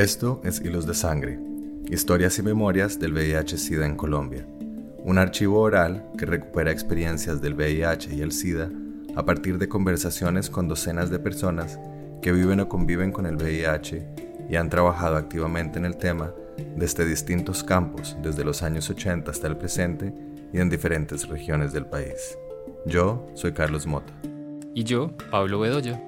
Esto es Hilos de Sangre, historias y memorias del VIH-Sida en Colombia, un archivo oral que recupera experiencias del VIH y el SIDA a partir de conversaciones con docenas de personas que viven o conviven con el VIH y han trabajado activamente en el tema desde distintos campos, desde los años 80 hasta el presente y en diferentes regiones del país. Yo soy Carlos Mota. Y yo, Pablo Bedoya.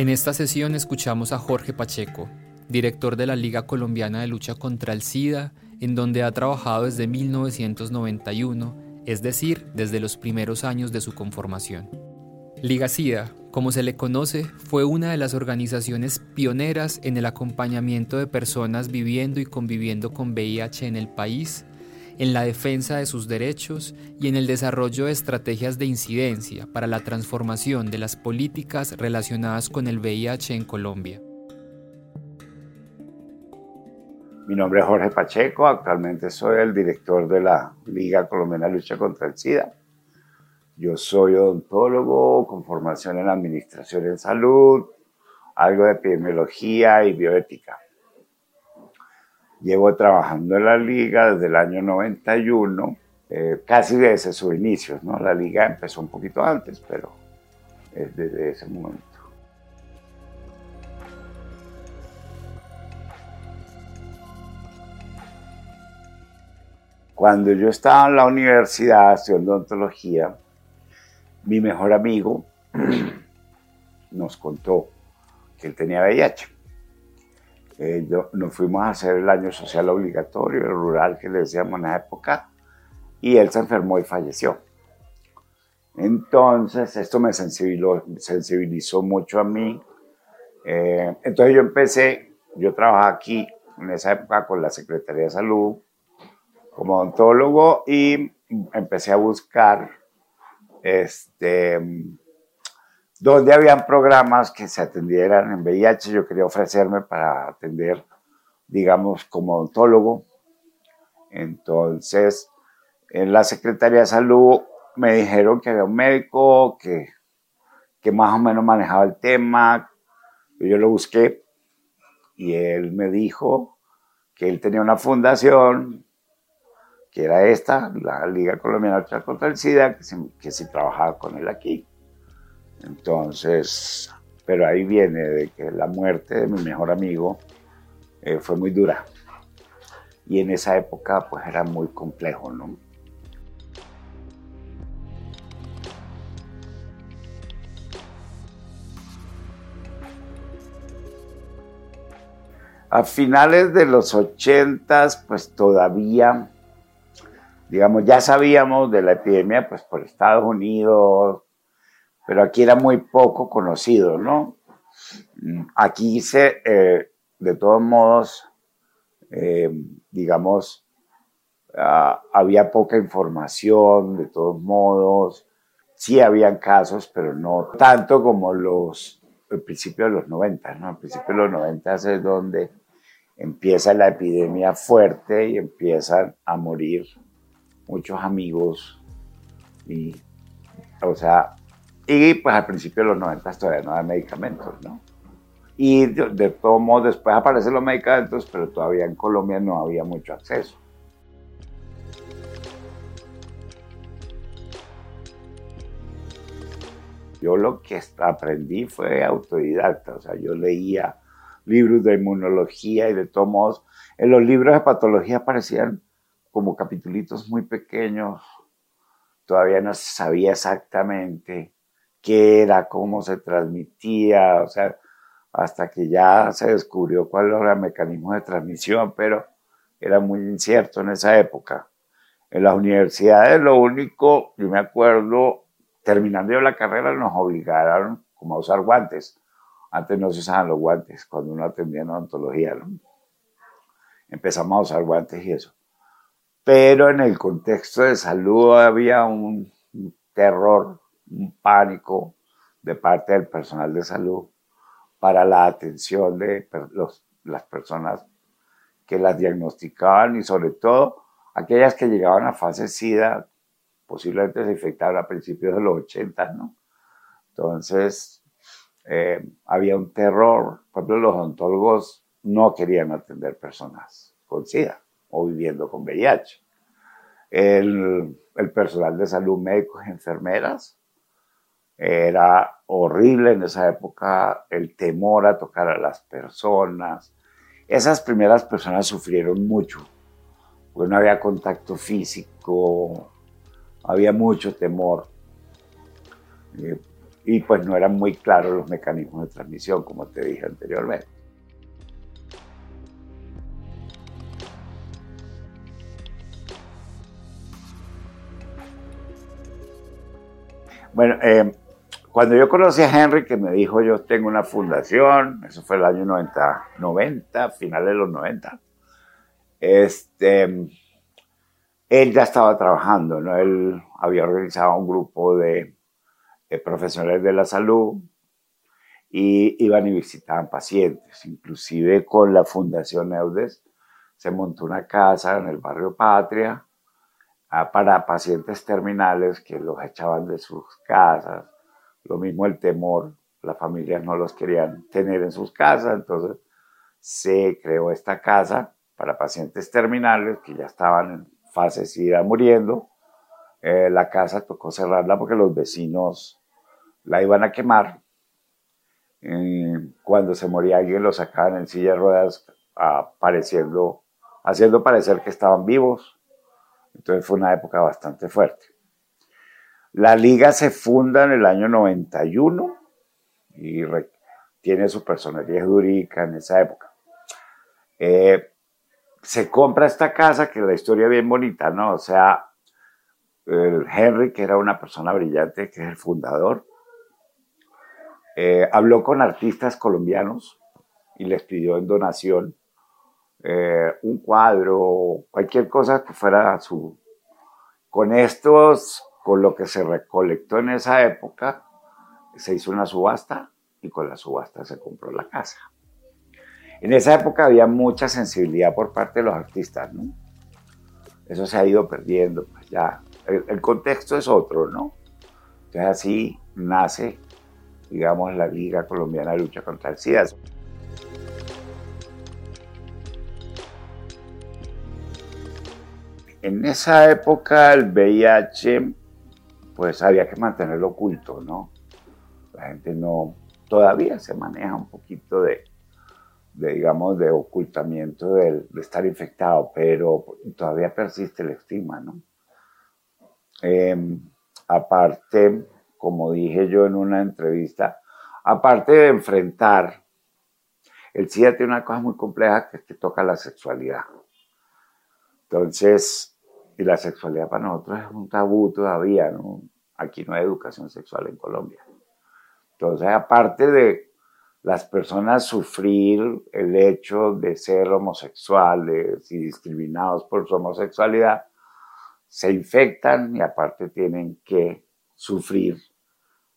En esta sesión escuchamos a Jorge Pacheco, director de la Liga Colombiana de Lucha contra el SIDA, en donde ha trabajado desde 1991, es decir, desde los primeros años de su conformación. Liga SIDA, como se le conoce, fue una de las organizaciones pioneras en el acompañamiento de personas viviendo y conviviendo con VIH en el país en la defensa de sus derechos y en el desarrollo de estrategias de incidencia para la transformación de las políticas relacionadas con el VIH en Colombia. Mi nombre es Jorge Pacheco, actualmente soy el director de la Liga Colombiana Lucha contra el SIDA. Yo soy odontólogo con formación en Administración en Salud, algo de epidemiología y bioética. Llevo trabajando en la liga desde el año 91, eh, casi desde sus inicios, ¿no? La liga empezó un poquito antes, pero es desde ese momento. Cuando yo estaba en la universidad estudiando odontología, mi mejor amigo nos contó que él tenía VIH. Nos fuimos a hacer el año social obligatorio, el rural que le decíamos en la época, y él se enfermó y falleció. Entonces, esto me sensibilizó, sensibilizó mucho a mí. Eh, entonces yo empecé, yo trabajaba aquí en esa época con la Secretaría de Salud como odontólogo y empecé a buscar este, donde habían programas que se atendieran en VIH. Yo quería ofrecerme para atender, digamos, como odontólogo. Entonces, en la Secretaría de Salud me dijeron que había un médico que, que más o menos manejaba el tema. Yo lo busqué y él me dijo que él tenía una fundación, que era esta, la Liga Colombiana contra el SIDA, que que si trabajaba con él aquí. Entonces, pero ahí viene de que la muerte de mi mejor amigo eh, fue muy dura. Y en esa época pues era muy complejo, ¿no? A finales de los ochentas, pues todavía, digamos, ya sabíamos de la epidemia, pues por Estados Unidos, pero aquí era muy poco conocido, ¿no? Aquí se, eh, de todos modos, eh, digamos, ah, había poca información, de todos modos, sí habían casos, pero no tanto como los, el principio de los 90, ¿no? Al principio de los 90 es donde empieza la epidemia fuerte y empiezan a morir muchos amigos y, o sea, y pues al principio de los 90 todavía no había medicamentos, ¿no? Y de, todos modos después aparecen los medicamentos, pero todavía en Colombia no había mucho acceso. Yo lo que aprendí fue autodidacta, o sea, yo leía libros de inmunología y de todos modos, en los libros de patología aparecían como capitulitos muy pequeños, todavía no se sabía exactamente qué era, cómo se transmitía, o sea, hasta que ya se descubrió cuál era el mecanismo de transmisión, pero era muy incierto en esa época. En las universidades lo único, yo me acuerdo, terminando la carrera nos obligaron como a usar guantes. Antes no se usaban los guantes cuando uno atendía en odontología. Empezamos a usar guantes y eso. Pero en el contexto de salud había un terror un pánico de parte del personal de salud para la atención de las personas que las diagnosticaban y sobre todo aquellas que llegaban a fase SIDA, posiblemente se infectaron a principios de los 80, ¿no? Entonces, eh, había un terror. Por ejemplo, los odontólogos no querían atender personas con SIDA o viviendo con VIH. El, el personal de salud, médicos enfermeras, era horrible en esa época el temor a tocar a las personas. Esas primeras personas sufrieron mucho, porque no había contacto físico, había mucho temor. Eh, y pues no eran muy claros los mecanismos de transmisión, como te dije anteriormente. Bueno, eh, cuando yo conocí a Henry, que me dijo yo tengo una fundación, eso fue el año 90, 90 finales de los 90, este, él ya estaba trabajando, ¿no? Él había organizado un grupo de, profesionales de la salud y iban y visitaban pacientes, inclusive con la Fundación Eudes se montó una casa en el barrio Patria ah, para pacientes terminales que los echaban de sus casas lo mismo el temor, las familias no los querían tener en sus casas, entonces se creó esta casa para pacientes terminales que ya estaban en fase SIDA muriendo. Eh, la casa tocó cerrarla porque los vecinos la iban a quemar. cuando se moría alguien lo sacaban en silla de ruedas apareciendo, haciendo parecer que estaban vivos. Entonces fue una época bastante fuerte. La liga se funda en el año 91 y tiene su personalidad jurídica en esa época. Eh, se compra esta casa, que la historia es bien bonita, ¿no? O sea, Henry, que era una persona brillante, que es el fundador, eh, habló con artistas colombianos y les pidió en donación eh, un cuadro, cualquier cosa que fuera su... Con estos con lo que se recolectó en esa época, se hizo una subasta y con la subasta se compró la casa. En esa época había mucha sensibilidad por parte de los artistas, ¿no? Eso se ha ido perdiendo, pues ya. El, contexto es otro, ¿no? Entonces así nace, digamos, la Liga Colombiana de Lucha contra el SIDA. En esa época el VIH pues había que mantenerlo oculto, ¿no? La gente no, todavía se maneja un poquito de, digamos, de ocultamiento de, estar infectado, pero todavía persiste el estigma, ¿no? Em, aparte, como dije yo en una entrevista, aparte de enfrentar, el SIDA tiene una cosa muy compleja que que toca la sexualidad. Entonces, y la sexualidad para nosotros es un tabú todavía. Aquí no hay educación sexual en Colombia. Entonces, aparte de las personas sufrir el hecho de ser homosexuales y discriminados por su homosexualidad, se infectan y aparte tienen que sufrir,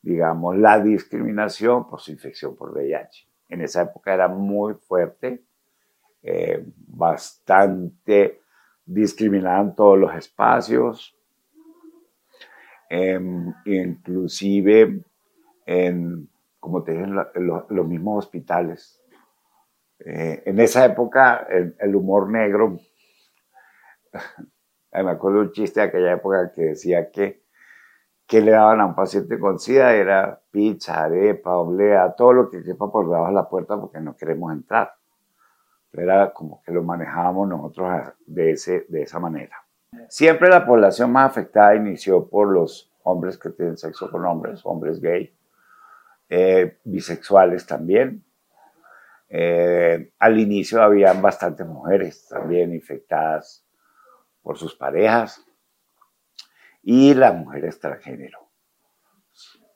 digamos, la discriminación por su infección por VIH. En esa época era muy fuerte, eh, bastante discriminaban todos los espacios, em, inclusive en, como te dije, los mismos hospitales. Eh, en esa época, el, humor negro, me acuerdo un chiste de aquella época que decía que, que le daban a un paciente con SIDA era pizza, arepa, oblea, todo lo que quepa por debajo de la puerta porque no queremos entrar era como que lo manejábamos nosotros de, ese, de esa manera. Siempre la población más afectada inició por los hombres que tienen sexo con hombres, hombres gay, eh, bisexuales también. Eh, al inicio habían bastantes mujeres también infectadas por sus parejas y las mujeres transgénero,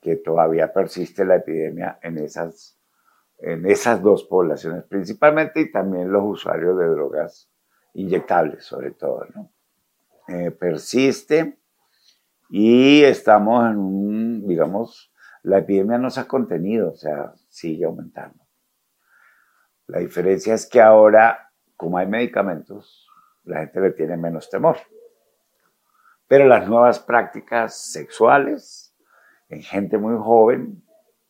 que todavía persiste la epidemia en esas en esas dos poblaciones principalmente y también los usuarios de drogas inyectables sobre todo. ¿no? Eh, persiste y estamos en un, digamos, la epidemia no se ha contenido, o sea, sigue aumentando. La diferencia es que ahora, como hay medicamentos, la gente le tiene menos temor. Pero las nuevas prácticas sexuales en gente muy joven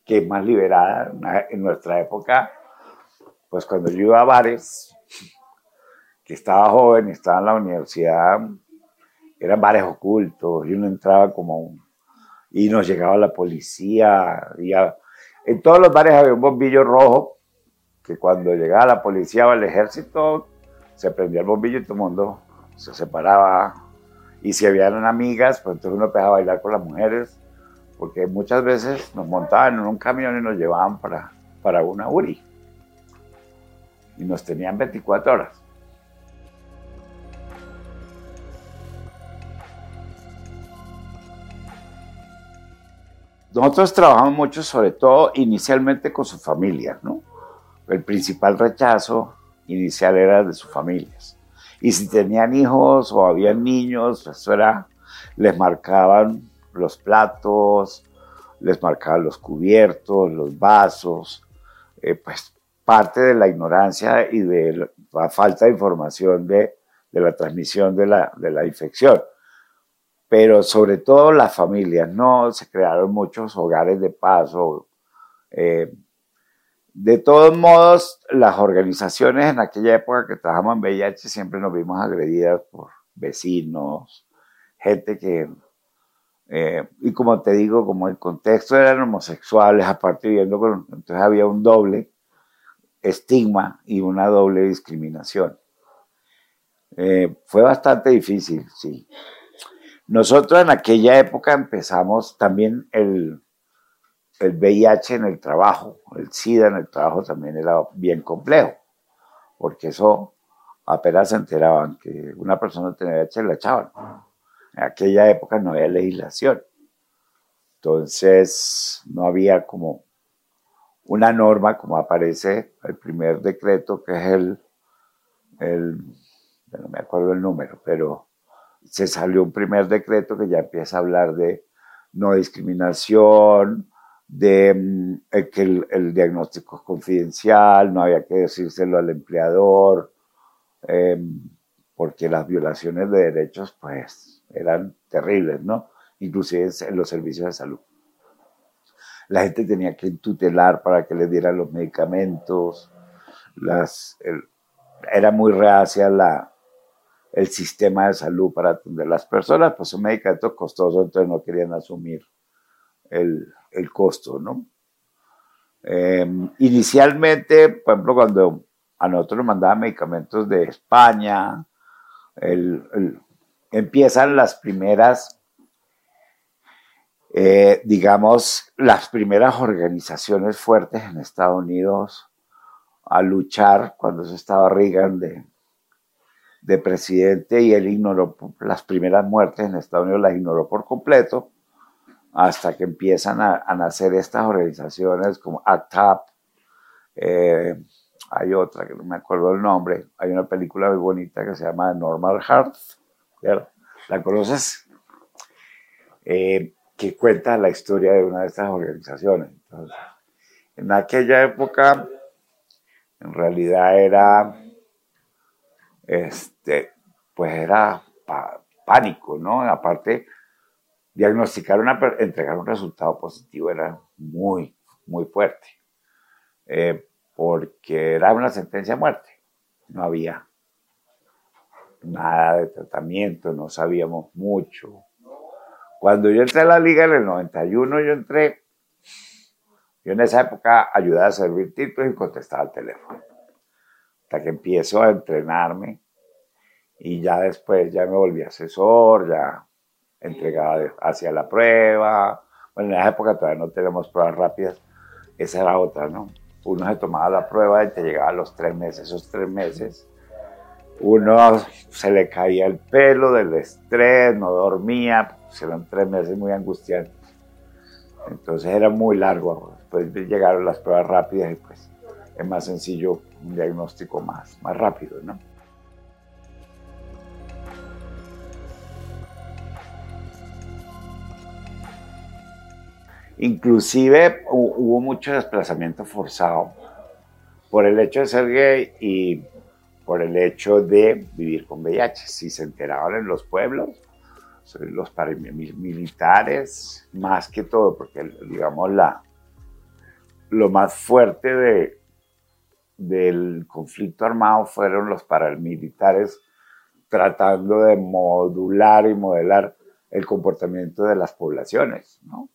que más liberada en nuestra época, pues cuando yo iba a bares, que estaba joven, estaba en la universidad, eran bares ocultos, y uno entraba como y nos llegaba la policía, y en todos los bares había un bombillo rojo, que cuando llegaba la policía o el ejército, se prendía el bombillo y todo el mundo se separaba. Y si habían amigas, pues entonces uno empezaba a bailar con las mujeres, porque muchas veces nos montaban en un camión y nos llevaban para, para una URI. Y nos tenían 24 horas. Nosotros trabajamos mucho, sobre todo inicialmente con sus familias, ¿no? El principal rechazo inicial era de sus familias. Y si tenían hijos o habían niños, eso era, les marcaban los platos, les marcaban los cubiertos, los vasos, eh, pues parte de la ignorancia y de la falta de información de, la transmisión de la, de la infección pero sobre todo las familias, ¿no? Se crearon muchos hogares de paso. Eh, de todos modos, las organizaciones en aquella época que trabajamos en VIH siempre nos vimos agredidas por vecinos, gente que, eh, y como te digo, como el contexto eran homosexuales, aparte viviendo con, entonces había un doble estigma y una doble discriminación. Eh, fue bastante difícil, sí. Nosotros en aquella época empezamos también el, el VIH en el trabajo, el SIDA en el trabajo también era bien complejo, porque eso apenas se enteraban que una persona tenía VIH la echaban. En aquella época no había legislación. Entonces no había como una norma como aparece el primer decreto que es el, no me acuerdo el número, pero se salió un primer decreto que ya empieza a hablar de no discriminación, de mm, que el, diagnóstico es confidencial, no había que decírselo al empleador, em, porque las violaciones de derechos pues eran terribles, ¿no? Inclusive en los servicios de salud. La gente tenía que tutelar para que le dieran los medicamentos, las, era muy reacia la, el sistema de salud para atender las personas, pues un medicamento costoso, entonces no querían asumir el, costo, ¿no? Em, inicialmente, por ejemplo, cuando a nosotros nos mandaban medicamentos de España, empiezan las primeras, eh, digamos, las primeras organizaciones fuertes en Estados Unidos a luchar cuando se estaba Reagan de de presidente y él ignoró las primeras muertes en Estados Unidos, las ignoró por completo, hasta que empiezan a, nacer estas organizaciones como ACT UP. Eh, hay otra que no me acuerdo el nombre, hay una película muy bonita que se llama Normal Heart, ¿la conoces? Eh, que cuenta la historia de una de estas organizaciones. en aquella época, en realidad era este, pues era pánico, ¿no? Aparte, diagnosticar una, entregar un resultado positivo era muy, muy fuerte, eh, porque era una sentencia de muerte, no había nada de tratamiento, no sabíamos mucho. Cuando yo entré a la liga en el 91, yo entré, yo en esa época ayudaba a servir títulos y contestaba al teléfono hasta que empiezo a entrenarme y ya después ya me volví asesor, ya entregaba hacia la prueba. Bueno, en esa época todavía no tenemos pruebas rápidas, esa era otra, ¿no? Uno se tomaba la prueba y te llegaba a los tres meses, esos tres meses. Uno se le caía el pelo del estrés, no dormía, pues eran tres meses muy angustiantes. Entonces era muy largo. Después llegaron las pruebas rápidas y pues es más sencillo un diagnóstico más, más rápido, ¿no? Inclusive hubo mucho desplazamiento forzado por el hecho de ser gay y por el hecho de vivir con VIH. Si se enteraban en los pueblos, los paramilitares, más que todo, porque digamos la, lo más fuerte de, del conflicto armado fueron los paramilitares tratando de modular y modelar el comportamiento de las poblaciones, ¿no?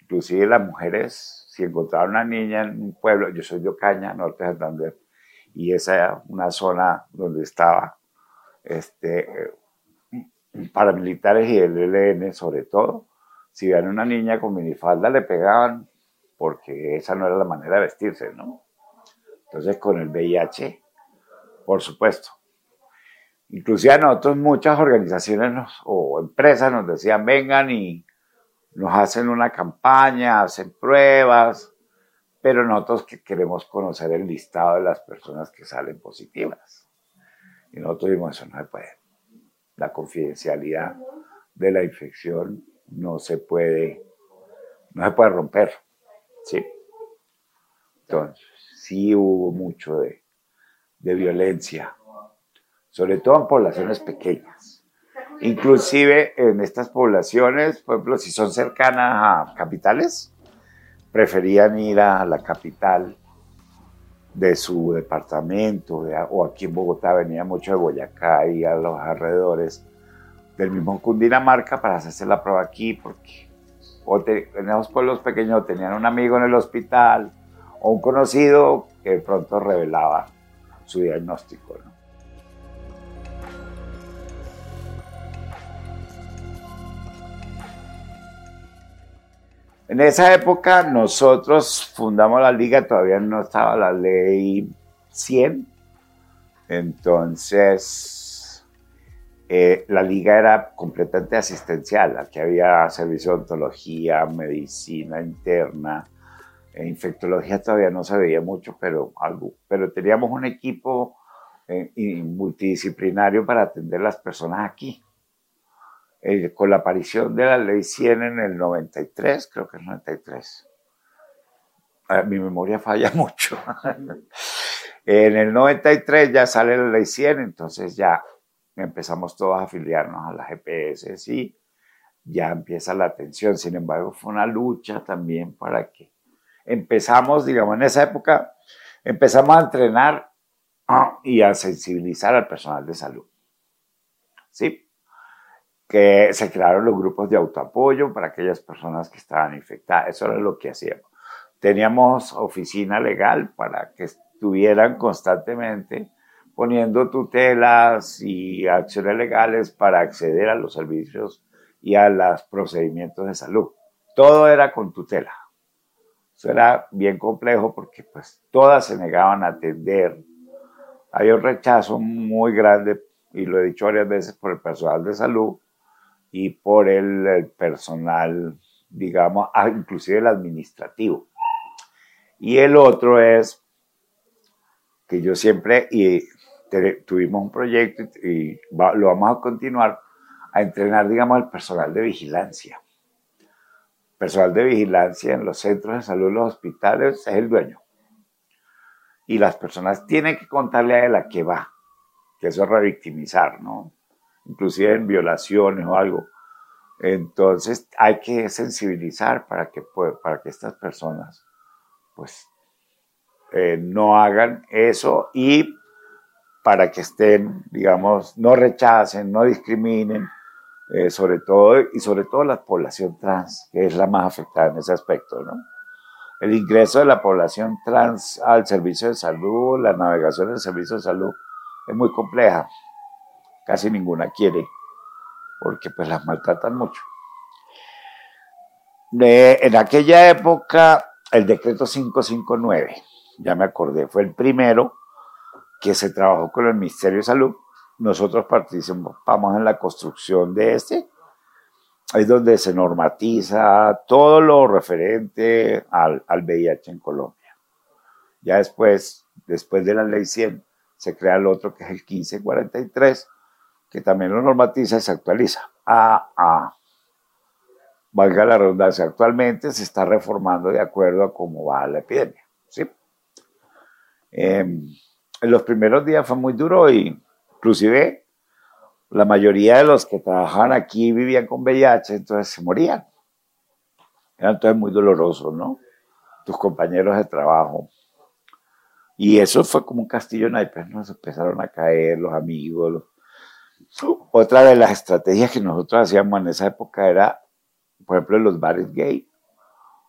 Inclusive las mujeres, si encontraban una niña en un pueblo, yo soy de Ocaña, norte de Santander, y esa era una zona donde estaba este, paramilitares y el ELN sobre todo, si veían una niña con minifalda le pegaban porque esa no era la manera de vestirse, ¿no? Entonces con el VIH, por supuesto. Inclusive a nosotros muchas organizaciones o empresas nos decían vengan y nos hacen una campaña, hacen pruebas, pero nosotros que queremos conocer el listado de las personas que salen positivas. Y nosotros dijimos, eso no se puede. La confidencialidad de la infección no se puede, no se puede romper. ¿sí? Entonces, sí hubo mucho de, de violencia, sobre todo en poblaciones pequeñas. Inclusive en estas poblaciones, por ejemplo, si son cercanas a capitales, preferían ir a la capital de su departamento, o aquí en Bogotá venía mucho de Boyacá y a los alrededores del mismo Cundinamarca para hacerse la prueba aquí, porque en esos pueblos pequeños tenían un amigo en el hospital o un conocido que pronto revelaba su diagnóstico. En esa época nosotros fundamos la liga, todavía no estaba la ley 100, entonces eh, la liga era completamente asistencial, aquí había servicio de odontología, medicina interna, e infectología todavía no se veía mucho, pero algo, pero teníamos un equipo eh, multidisciplinario para atender las personas aquí. Eh, con la aparición de la ley 100 en el 93, creo que es 93. mi memoria falla mucho. en el 93 ya sale la ley 100, entonces ya empezamos todos a afiliarnos a la GPS y ya empieza la atención. Sin embargo, fue una lucha también para que empezamos, digamos, en esa época, empezamos a entrenar ah, y a sensibilizar al personal de salud. ¿Sí? Que se crearon los grupos de autoapoyo para aquellas personas que estaban infectadas. Eso era lo que hacíamos. Teníamos oficina legal para que estuvieran constantemente poniendo tutelas y acciones legales para acceder a los servicios y a los procedimientos de salud. Todo era con tutela. Eso era bien complejo porque pues todas se negaban a atender. Había un rechazo muy grande, y lo he dicho varias veces, por el personal de salud, y por el, personal, digamos, ah, inclusive el administrativo. Y el otro es que yo siempre, y tuvimos un proyecto y, lo vamos a continuar, a entrenar, digamos, al personal de vigilancia. Personal de vigilancia en los centros de salud, los hospitales, es el dueño. Y las personas tienen que contarle a él a qué va, que eso es revictimizar, ¿no? Inclusive en violaciones o algo. Entonces hay que sensibilizar para que, para que estas personas pues eh, no hagan eso y para que estén, digamos, no rechacen, no discriminen, eh, sobre todo y sobre todo la población trans, que es la más afectada en ese aspecto, ¿no? El ingreso de la población trans al servicio de salud, la navegación del servicio de salud es muy compleja casi ninguna quiere, porque pues las maltratan mucho. en aquella época, el decreto 559, ya me acordé, fue el primero que se trabajó con el Ministerio de Salud. Nosotros participamos en la construcción de este. Es donde se normatiza todo lo referente al, al VIH en Colombia. Ya después, después de la ley 100, se crea el otro que es el 1543, que también lo normatiza y se actualiza. A, a, valga la redundancia, actualmente se está reformando de acuerdo a cómo va la epidemia. ¿sí? Em, en los primeros días fue muy duro y inclusive la mayoría de los que trabajaban aquí vivían con VIH, entonces se morían. Era entonces muy doloroso, ¿no? tus compañeros de trabajo. Y eso fue como un castillo naipes, nos empezaron a caer los amigos. Otra de las estrategias que nosotros hacíamos en esa época era, por ejemplo, en los bares gay,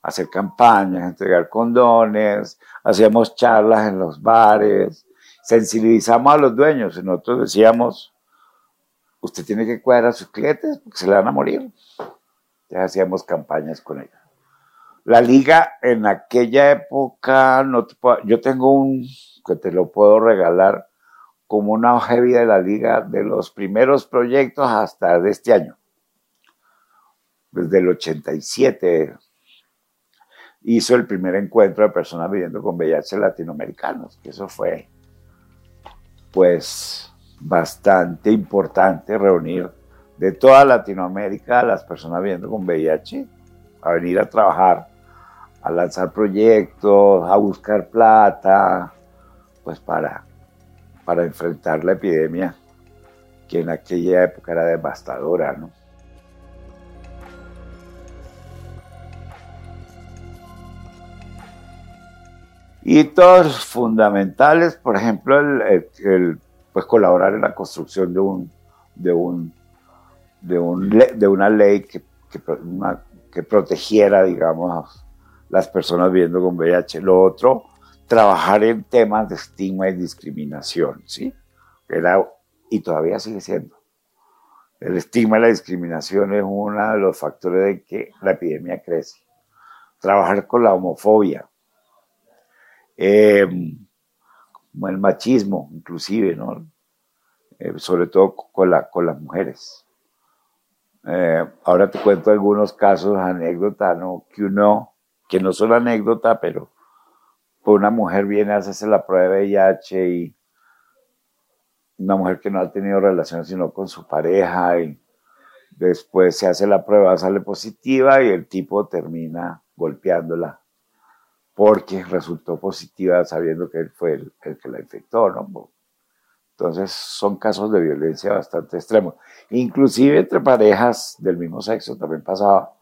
hacer campañas, entregar condones, hacíamos charlas en los bares, sensibilizamos a los dueños y nosotros decíamos, usted tiene que cuidar a sus clientes porque se le van a morir. Ya hacíamos campañas con ellos. La liga en aquella época, no yo tengo un que te lo puedo regalar como una vida de la liga de los primeros proyectos hasta de este año. Desde el 87 hizo el primer encuentro de personas viviendo con VIH latinoamericanos, que eso fue pues bastante importante reunir de toda Latinoamérica a las personas viviendo con VIH a venir a trabajar a lanzar proyectos, a buscar plata, pues para, para enfrentar la epidemia que en aquella época era devastadora, ¿no? Todos fundamentales, por ejemplo, el, pues colaborar en la construcción de un, de un, de, un, de una ley que, que, que protegiera, digamos, las personas viviendo con VIH. Lo otro, trabajar en temas de estigma y discriminación, ¿sí? Era, y todavía sigue siendo. El estigma y la discriminación es uno de los factores de que la epidemia crece. Trabajar con la homofobia, eh, el machismo, inclusive, ¿no? Eh, sobre todo con, con las mujeres. Eh, ahora te cuento algunos casos, anécdotas, ¿no? Que uno que no son anécdota, pero una mujer viene a hacerse la prueba de VIH y una mujer que no ha tenido relaciones sino con su pareja y después se hace la prueba, sale positiva y el tipo termina golpeándola porque resultó positiva sabiendo que él fue el, el que la infectó, ¿no? Entonces son casos de violencia bastante extremos. Inclusive entre parejas del mismo sexo también pasaba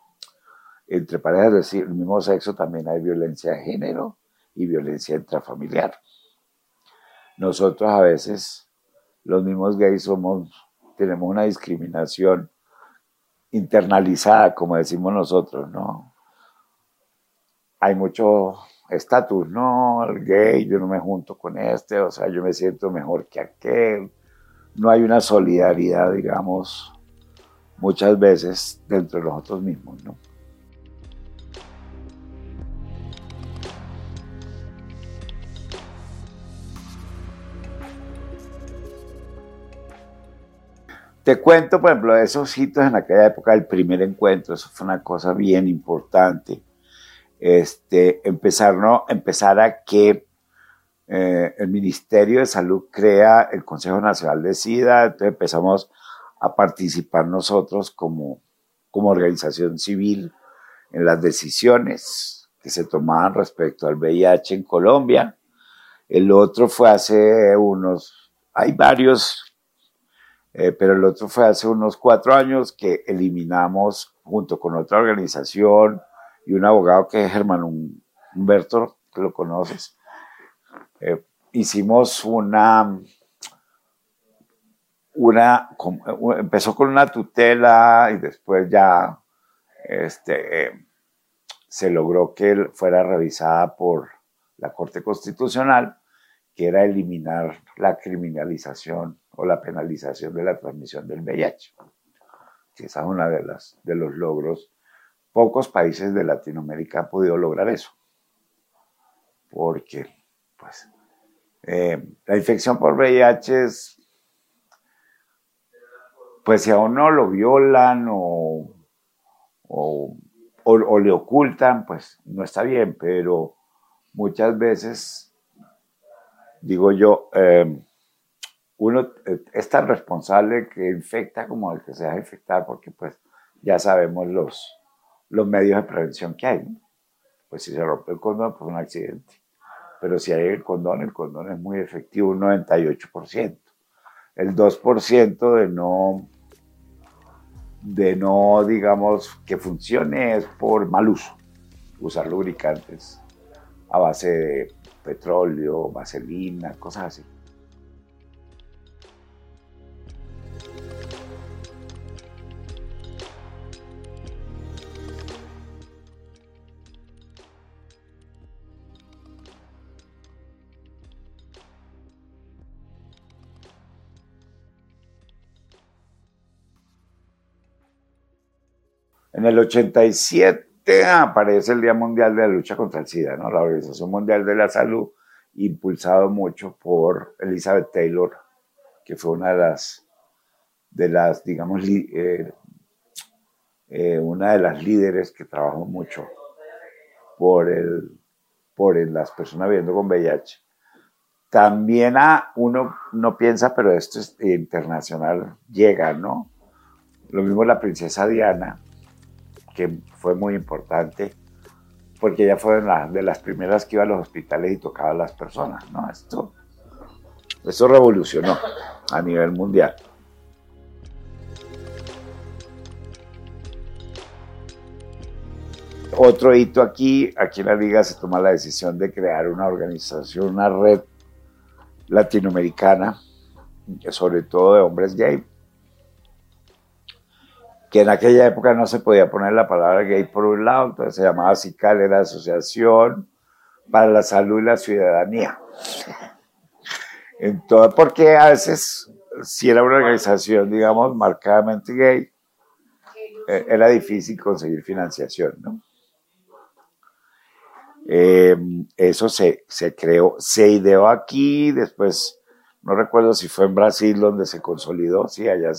entre parejas del mismo sexo también hay violencia de género y violencia intrafamiliar. Nosotros a veces, los mismos gays, somos, tenemos una discriminación internalizada, como decimos nosotros, ¿no? Hay mucho estatus, no, el gay, yo no me junto con este, o sea, yo me siento mejor que aquel. No hay una solidaridad, digamos, muchas veces dentro de nosotros mismos, ¿no? Te cuento, por ejemplo, esos hitos en aquella época del primer encuentro, eso fue una cosa bien importante. Este, empezar, ¿no? empezar a que eh, el Ministerio de Salud crea el Consejo Nacional de SIDA, entonces empezamos a participar nosotros como, como organización civil en las decisiones que se tomaban respecto al VIH en Colombia. El otro fue hace unos, hay varios eh, pero el otro fue hace unos cuatro años que eliminamos junto con otra organización y un abogado que es Germán Humberto, que lo conoces. Eh, hicimos una, una, empezó con una tutela y después ya este, se logró que fuera revisada por la Corte Constitucional, que era eliminar la criminalización o la penalización de la transmisión del VIH. esa es una de, las, de los logros. Pocos países de Latinoamérica han podido lograr eso. Porque, pues, eh, la infección por VIH es, pues si a uno lo violan o, o le ocultan, pues no está bien, pero muchas veces, digo yo, eh, uno eh, es tan responsable que infecta como el que se deja infectar, porque pues ya sabemos los, los medios de prevención que hay. Pues si se rompe el condón, pues un accidente. Pero si hay el condón, el condón es muy efectivo, un 98%. El 2% de no, de no, digamos, que funcione es por mal uso. Usar lubricantes a base de petróleo, vaselina, cosas así. En el 87 aparece el Día Mundial de la Lucha contra el SIDA, ¿no? la Organización Mundial de la Salud, impulsado mucho por Elizabeth Taylor, que fue una de las, de las digamos, eh, eh, una de las líderes que trabajó mucho por, el, por las personas viviendo con VIH. También a uno no piensa, pero esto es internacional, llega, ¿no? Lo mismo la princesa Diana, que fue muy importante porque ella fue de las primeras que iba a los hospitales y tocaba a las personas, ¿no? Esto, eso revolucionó a nivel mundial. Otro hito aquí, aquí en la liga se toma la decisión de crear una organización, una red latinoamericana, sobre todo de hombres gay, que en aquella época no se podía poner la palabra gay por un lado, entonces se llamaba CICAL, era Asociación para la Salud y la Ciudadanía. Entonces, porque a veces, si era una organización, digamos, marcadamente gay, eh, era difícil conseguir financiación, ¿no? Em, eso se, se creó, se ideó aquí, después, no recuerdo si fue en Brasil donde se consolidó, sí, allá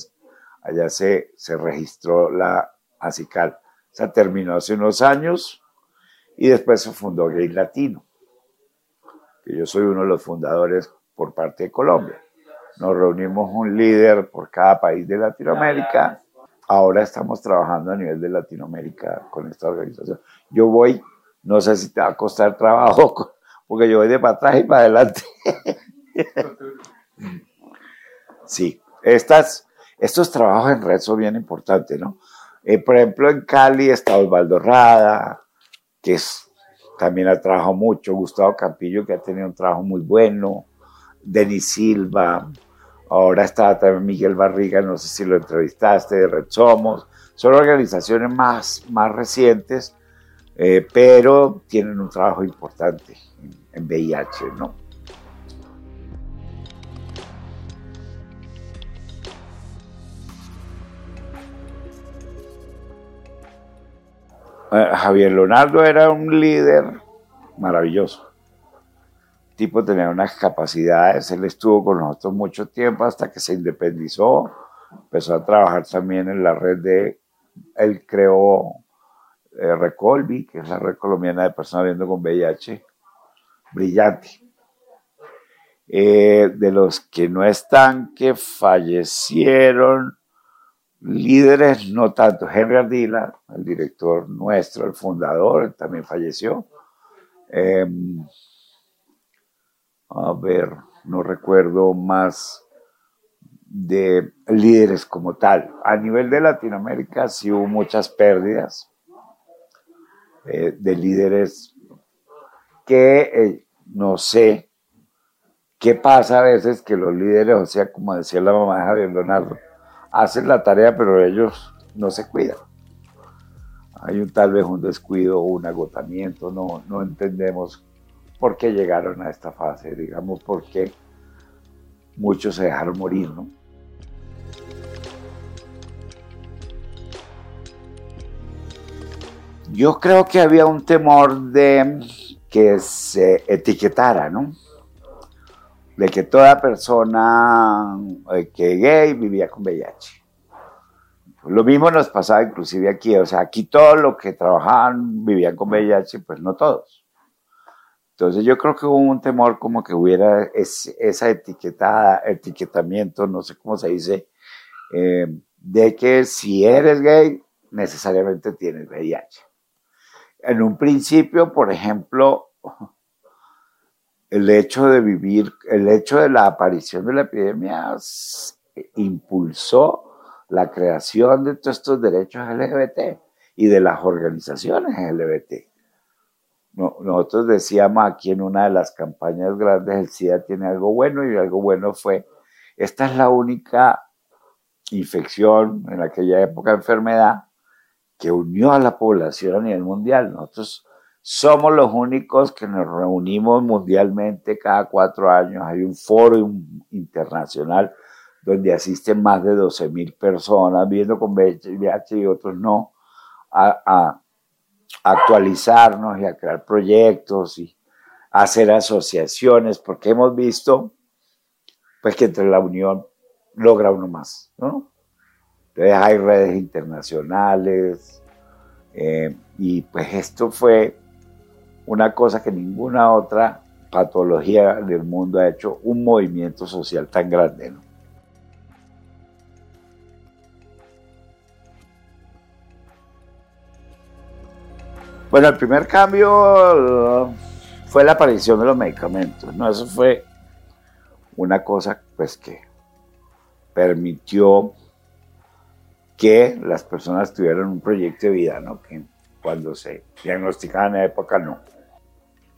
allá se, se registró la ACICAL. O sea, terminó hace unos años y después se fundó Gay Latino, que yo soy uno de los fundadores por parte de Colombia. Nos reunimos un líder por cada país de Latinoamérica. Ahora estamos trabajando a nivel de Latinoamérica con esta organización. Yo voy, no sé si te va a costar trabajo, porque yo voy de para atrás y para adelante. Sí, estas, estos trabajos en red son bien importantes, ¿no? Eh, por ejemplo, en Cali está Osvaldo Rada, que es, también ha trabajado mucho, Gustavo Campillo, que ha tenido un trabajo muy bueno, Denis Silva, ahora está también Miguel Barriga, no sé si lo entrevistaste, de Red Somos, son organizaciones más, más recientes, eh, pero tienen un trabajo importante en VIH, ¿no? Javier Leonardo era un líder maravilloso. El tipo tenía unas capacidades, él estuvo con nosotros mucho tiempo hasta que se independizó, empezó a trabajar también en la red de, él creó eh, Recolvi, que es la red colombiana de personas viviendo con VIH, brillante. Eh, de los que no están, que fallecieron, líderes, no tanto. Henry Ardila, el director nuestro, el fundador, también falleció. Em, a ver, no recuerdo más de líderes como tal. A nivel de Latinoamérica sí hubo muchas pérdidas eh, de líderes que eh, no sé qué pasa a veces que los líderes, o sea, como decía la mamá de Javier Leonardo, hacen la tarea, pero ellos no se cuidan. Hay un, tal vez un descuido un agotamiento, no, no entendemos por qué llegaron a esta fase, digamos, por qué muchos se dejaron morir, ¿no? Yo creo que había un temor de que se etiquetara, ¿no? De que toda persona eh, que gay vivía con VIH. Lo mismo nos pasaba inclusive aquí, o sea, aquí todos los que trabajaban vivían con VIH, pues no todos. Entonces yo creo que hubo un temor como que hubiera esa etiquetada, etiquetamiento, no sé cómo se dice, eh, de que si eres gay, necesariamente tienes VIH. En un principio, por ejemplo, el hecho de vivir, el hecho de la aparición de la epidemia impulsó la creación de todos estos derechos LGBT y de las organizaciones LGBT. nosotros decíamos aquí en una de las campañas grandes, el SIDA tiene algo bueno y algo bueno fue, esta es la única infección en aquella época enfermedad que unió a la población a nivel mundial. Nosotros somos los únicos que nos reunimos mundialmente cada cuatro años. Hay un foro internacional donde asisten más de 12 mil personas, viendo con VIH y otros no, a, actualizarnos y a crear proyectos y hacer asociaciones, porque hemos visto pues que entre la unión logra uno más, ¿no? Entonces hay redes internacionales eh, y pues esto fue una cosa que ninguna otra patología del mundo ha hecho un movimiento social tan grande, ¿no? Bueno, el primer cambio uh, fue la aparición de los medicamentos, ¿no? Eso fue una cosa, pues, que permitió que las personas tuvieran un proyecto de vida, ¿no? Que cuando se diagnosticaban en la época no.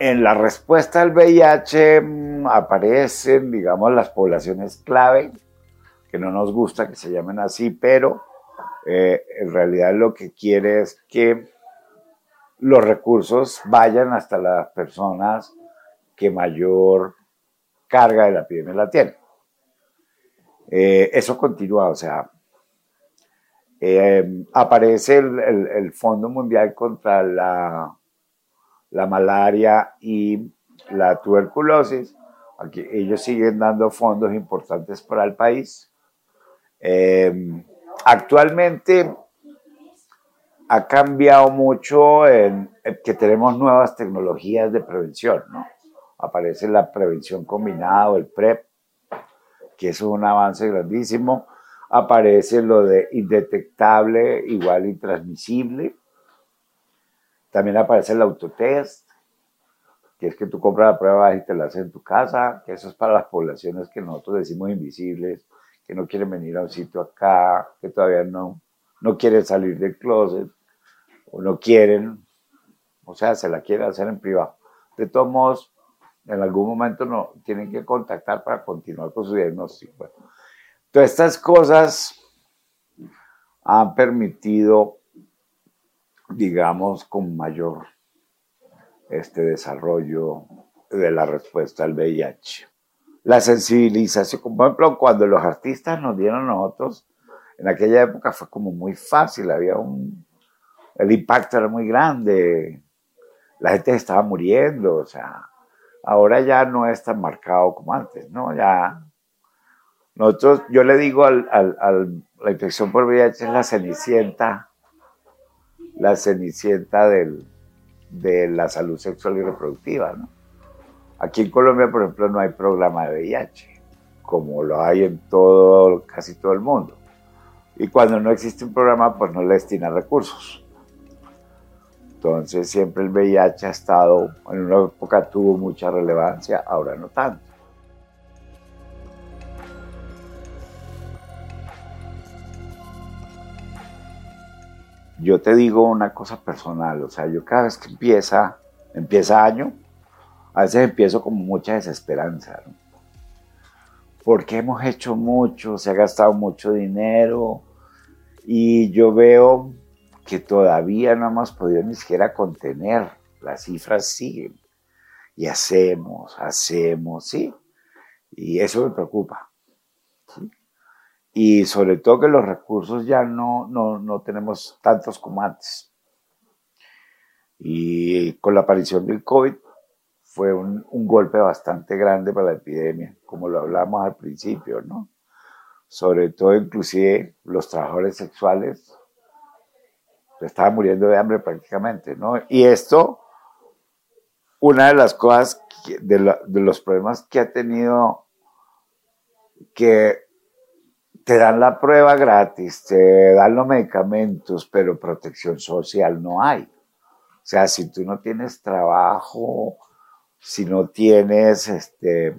En la respuesta al VIH mm, aparecen, digamos, las poblaciones clave, que no nos gusta que se llamen así, pero eh, en realidad lo que quiere es que los recursos vayan hasta las personas que mayor carga de la epidemia la tienen. Eh, eso continúa, o sea, eh, aparece el, Fondo Mundial contra la, la malaria y la tuberculosis. Ellos siguen dando fondos importantes para el país. Eh, actualmente ha cambiado mucho en que tenemos nuevas tecnologías de prevención, ¿no? Aparece la prevención combinada o el PrEP, que es un avance grandísimo. Aparece lo de indetectable, igual intransmisible. También aparece el autotest, que es que tú compras la prueba y te la haces en tu casa, que eso es para las poblaciones que nosotros decimos invisibles, que no quieren venir a un sitio acá, que todavía no, no quieren salir del closet o no quieren, o sea, se la quieren hacer en privado. De todos modos, en algún momento no tienen que contactar para continuar con su diagnóstico. todas estas cosas han permitido, digamos, con mayor este desarrollo de la respuesta al VIH. La sensibilización, por ejemplo, cuando los artistas nos dieron a nosotros, en aquella época fue como muy fácil, había un, el impacto era muy grande, la gente estaba muriendo, o sea, ahora ya no es tan marcado como antes, ¿no? Ya, nosotros, yo le digo al, al, la infección por VIH es la cenicienta, la cenicienta del, de la salud sexual y reproductiva, ¿no? Aquí en Colombia, por ejemplo, no hay programa de VIH, como lo hay en todo, casi todo el mundo. Y cuando no existe un programa, pues no le destina recursos. Entonces siempre el VIH ha estado, en una época tuvo mucha relevancia, ahora no tanto. Yo te digo una cosa personal, o sea, yo cada vez que empieza, empieza año, a veces empiezo con mucha desesperanza, porque hemos hecho mucho, se ha gastado mucho dinero y yo veo que todavía no hemos podido ni siquiera contener. Las cifras siguen. Y hacemos, hacemos, ¿sí? Y eso me preocupa. Y sobre todo que los recursos ya no, no, tenemos tantos como antes. Y con la aparición del COVID fue un, un, golpe bastante grande para la epidemia, como lo hablamos al principio, ¿no? Sobre todo inclusive los trabajadores sexuales estaba muriendo de hambre prácticamente, ¿no? Y esto, una de las cosas, de, los problemas que ha tenido, que te dan la prueba gratis, te dan los medicamentos, pero protección social no hay. O sea, si tú no tienes trabajo, si no tienes, este,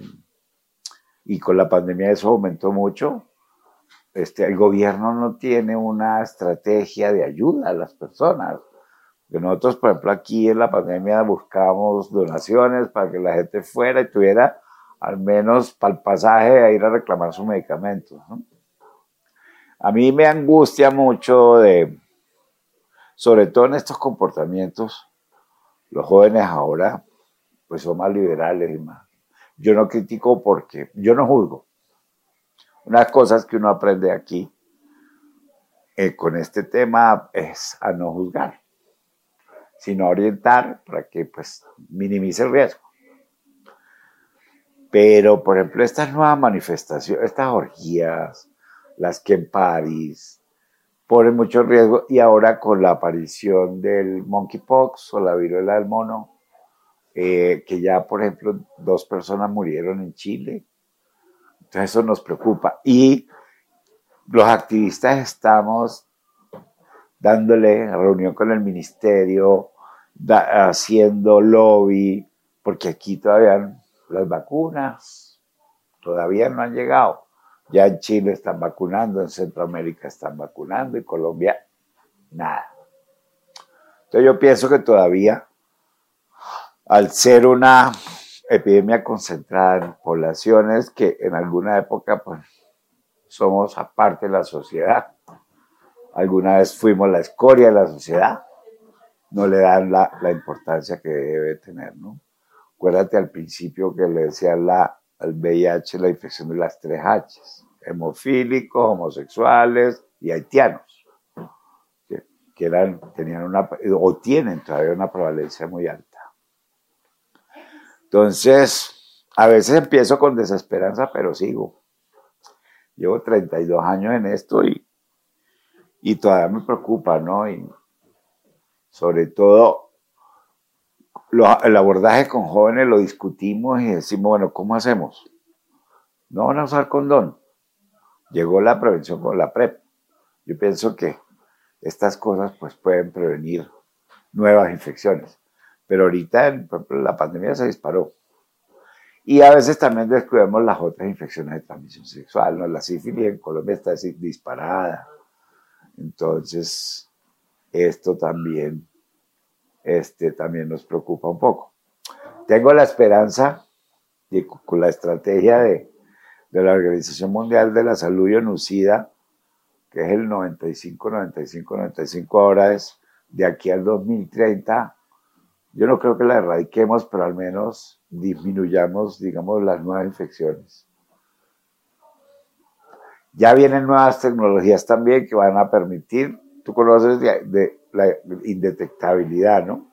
y con la pandemia eso aumentó mucho, este, el gobierno no tiene una estrategia de ayuda a las personas, Que nosotros, por ejemplo, aquí en la pandemia buscábamos donaciones para que la gente fuera y tuviera al menos para el pasaje a ir a reclamar sus medicamentos. A mí me angustia mucho de, sobre todo en estos comportamientos, los jóvenes ahora pues son más liberales y más. Yo no critico porque, yo no juzgo. Unas cosas que uno aprende aquí eh, con este tema es a no juzgar, sino a orientar para que pues minimice el riesgo. Pero, por ejemplo, estas nuevas manifestaciones, estas orgías, las que en París, ponen mucho riesgo y ahora con la aparición del monkeypox o la viruela del mono, eh, que ya, por ejemplo, dos personas murieron en Chile. Entonces eso nos preocupa. Y los activistas estamos dándole reunión con el ministerio, haciendo lobby, porque aquí todavía las vacunas todavía no han llegado. Ya en Chile están vacunando, en Centroamérica están vacunando, y Colombia nada. Entonces yo pienso que todavía, al ser una epidemia concentrada en poblaciones que en alguna época pues somos aparte de la sociedad, alguna vez fuimos la escoria de la sociedad, no le dan la, importancia que debe tener, ¿no? Acuérdate al principio que le decían la, al VIH la infección de las tres H, hemofílicos, homosexuales y haitianos, que, tenían o tienen todavía una prevalencia muy alta. Entonces, a veces empiezo con desesperanza, pero sigo. Llevo 32 años en esto y, y todavía me preocupa, ¿no? Y sobre todo el abordaje con jóvenes lo discutimos y decimos, bueno, ¿cómo hacemos? No van a usar condón. Llegó la prevención con la PrEP. Yo pienso que estas cosas pues pueden prevenir nuevas infecciones. Pero ahorita la pandemia se disparó. Y a veces también descubrimos las otras infecciones de transmisión sexual. ¿no? La sífilis en Colombia está disparada. Entonces, esto también este, también nos preocupa un poco. Tengo la esperanza de con la estrategia de, de la Organización Mundial de la Salud y UNUCIDA, que es el 95, 95, 95 horas, de aquí al 2030, yo no creo que la erradiquemos, pero al menos disminuyamos, digamos, las nuevas infecciones. Ya vienen nuevas tecnologías también que van a permitir, tú conoces de la indetectabilidad, ¿no?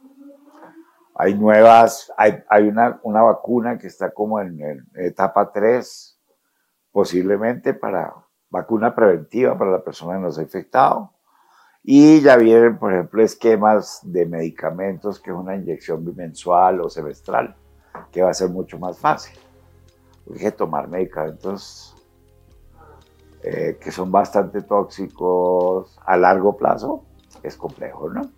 Hay nuevas, hay, hay una, una, vacuna que está como en, etapa 3, posiblemente para vacuna preventiva para la persona que no se ha infectado. Y ya vienen, por ejemplo, esquemas de medicamentos, que es una inyección bimensual o semestral, que va a ser mucho más fácil. Porque tomar medicamentos eh, que son bastante tóxicos a largo plazo, es complejo, ¿no?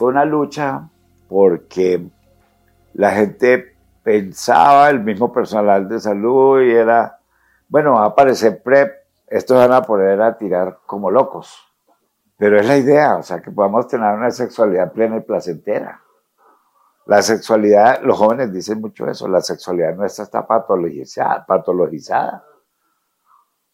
Fue una lucha porque la gente pensaba, el mismo personal de salud, y era, bueno, va a aparecer PrEP, estos van a poder a tirar como locos. Pero es la idea, o sea, que podamos tener una sexualidad plena y placentera. La sexualidad, los jóvenes dicen mucho eso, la sexualidad nuestra está patologizada, patologizada.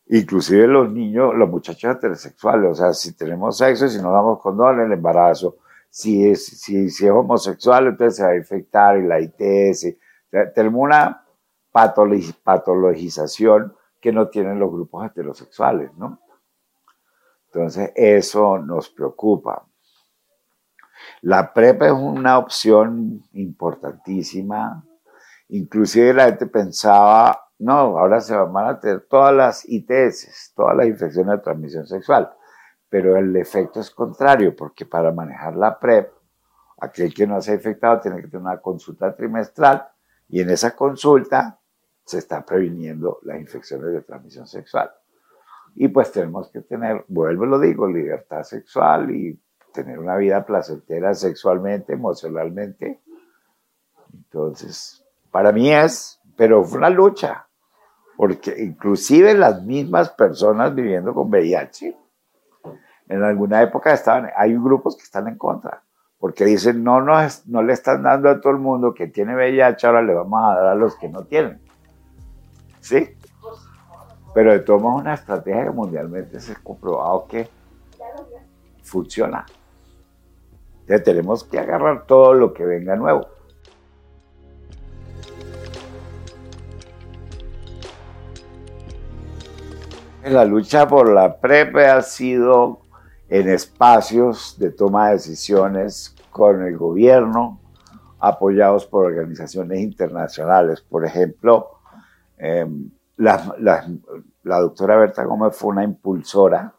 Inclusive los niños, los muchachos heterosexuales, o sea, si tenemos sexo y si no damos condón, el embarazo, si es, si, es homosexual, entonces se va a infectar y la ITS. tenemos una patologización que no tienen los grupos heterosexuales, ¿no? Entonces, eso nos preocupa. La PrEP es una opción importantísima. Inclusive la gente pensaba, no, ahora se van a tener todas las ITS, todas las infecciones de transmisión sexual. Pero el efecto es contrario, porque para manejar la PrEP, aquel que no se ha infectado tiene que tener una consulta trimestral y en esa consulta se está previniendo las infecciones de transmisión sexual. Y pues tenemos que tener, vuelvo lo digo, libertad sexual y tener una vida placentera sexualmente, emocionalmente. Entonces, Para mí es, pero fue una lucha, porque inclusive las mismas personas viviendo con VIH, en alguna época estaban, hay grupos que están en contra, porque dicen, no, no, no le están dando a todo el mundo que tiene VIH, ahora le vamos a dar a los que no tienen. ¿Sí? Pero de todos modos, una estrategia que mundialmente se ha comprobado que funciona. Entonces tenemos que agarrar todo lo que venga nuevo. La lucha por la PrEP ha sido en espacios de toma de decisiones con el gobierno, apoyados por organizaciones internacionales. Por ejemplo, em, la, doctora Berta Gómez fue una impulsora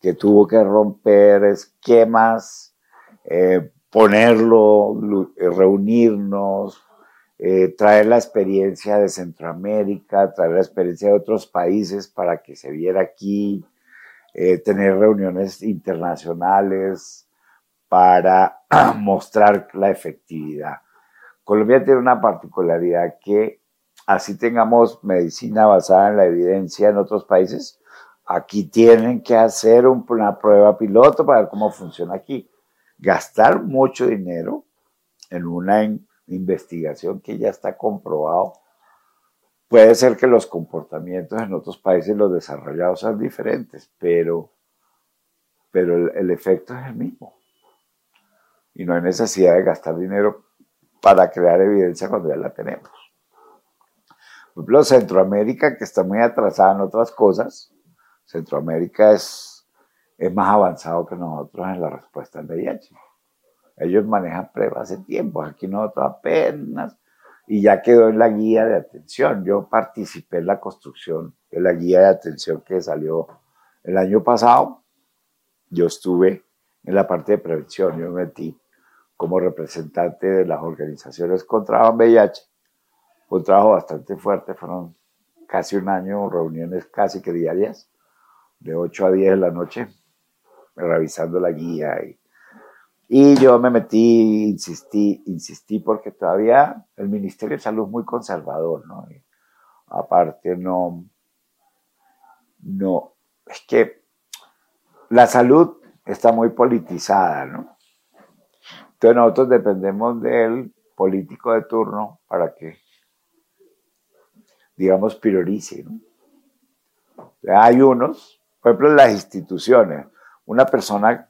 que tuvo que romper esquemas, eh, ponerlo, eh, reunirnos, eh, traer la experiencia de Centroamérica, traer la experiencia de otros países para que se viera aquí, tener reuniones internacionales para mostrar la efectividad. Colombia tiene una particularidad que así tengamos medicina basada en la evidencia en otros países, aquí tienen que hacer una prueba piloto para ver cómo funciona aquí. Gastar mucho dinero en una investigación que ya está comprobado. Puede ser que los comportamientos en otros países, los desarrollados, sean diferentes, pero, pero el, efecto es el mismo. Y no hay necesidad de gastar dinero para crear evidencia cuando ya la tenemos. Por ejemplo, Centroamérica, que está muy atrasada en otras cosas, Centroamérica es, es más avanzado que nosotros en la respuesta al VIH. Ellos manejan pruebas hace tiempo, aquí nosotros apenas, y ya quedó en la guía de atención. Yo participé en la construcción de la guía de atención que salió el año pasado. Yo estuve en la parte de prevención, yo me metí como representante de las organizaciones contra VIH un trabajo bastante fuerte, fueron casi un año, reuniones casi que diarias, de 8 a 10 de la noche, revisando la guía. Y, y yo me metí, insistí, insistí, porque todavía el Ministerio de Salud es muy conservador, ¿no? aparte, no, no, es que la salud está muy politizada, ¿no? Entonces nosotros dependemos del político de turno para que digamos, priorice. Hay unos, por ejemplo, en las instituciones, una persona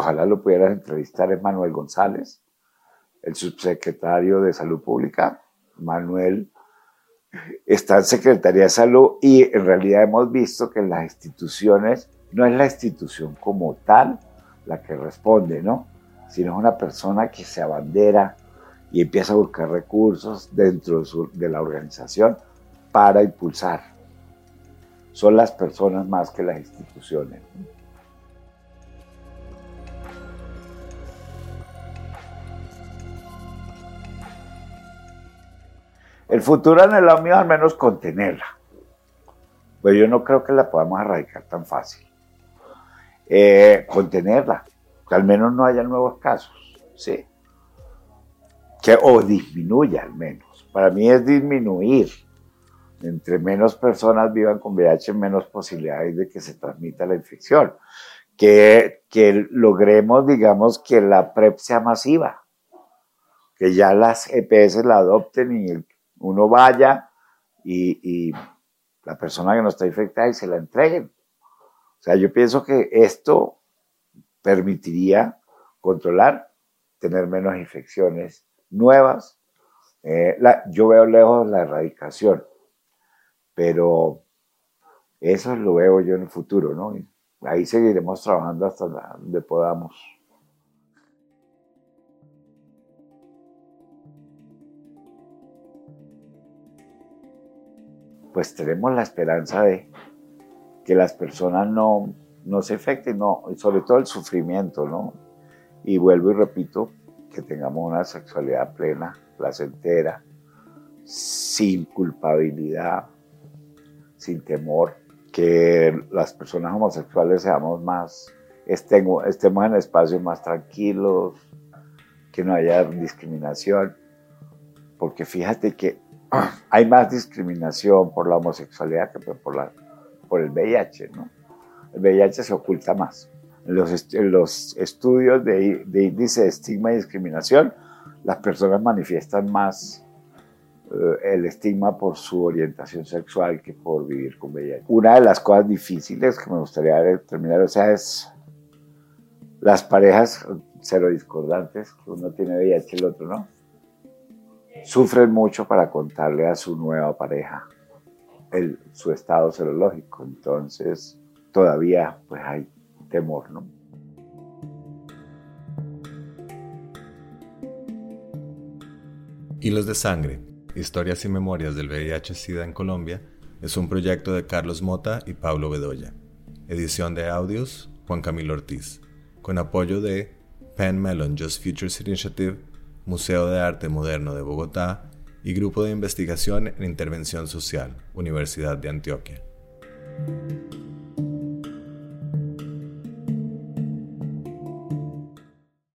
ojalá lo pudieras entrevistar es Manuel González, el subsecretario de Salud Pública. Manuel está en Secretaría de Salud y en realidad hemos visto que las instituciones no es la institución como tal la que responde, ¿no? Sino es una persona que se abandera y empieza a buscar recursos dentro de la organización para impulsar. Son las personas más que las instituciones. El futuro el mío al menos contenerla. Pues yo no creo que la podamos erradicar tan fácil. Eh, contenerla, que al menos no haya nuevos casos, ¿sí? Que, o disminuya al menos. Para mí es disminuir entre menos personas vivan con VIH, menos posibilidades de que se transmita la infección. Que, que logremos, digamos, que la PrEP sea masiva, que ya las EPS la adopten y uno vaya y, la persona que no está infectada y se la entreguen. O sea, yo pienso que esto permitiría controlar, tener menos infecciones nuevas. Eh, yo veo lejos la erradicación pero eso lo veo yo en el futuro, ¿no? ahí seguiremos trabajando hasta donde podamos. Pues tenemos la esperanza de que las personas no, no se afecten, no, sobre todo el sufrimiento, ¿no? Y vuelvo y repito, que tengamos una sexualidad plena, placentera, sin culpabilidad, sin temor, que las personas homosexuales seamos más, estemos, estemos en espacios más tranquilos, que no haya discriminación, porque fíjate que hay más discriminación por la homosexualidad que por, el VIH, ¿no? El VIH se oculta más. En los, los estudios de, índice de estigma y discriminación, las personas manifiestan más eh, el estigma por su orientación sexual que por vivir con VIH. Una de las cosas difíciles que me gustaría terminar, o sea, es las parejas cero discordantes, que uno tiene VIH y el otro no, sufren mucho para contarle a su nueva pareja el, su estado serológico. Entonces, todavía pues hay temor, ¿no? Hilos de Sangre, Historias y Memorias del VIH-Sida en Colombia, es un proyecto de Carlos Mota y Pablo Bedoya. Edición de audios, Juan Camilo Ortiz, con apoyo de Penn Mellon Just Futures Initiative, Museo de Arte Moderno de Bogotá y Grupo de Investigación en Intervención Social, Universidad de Antioquia.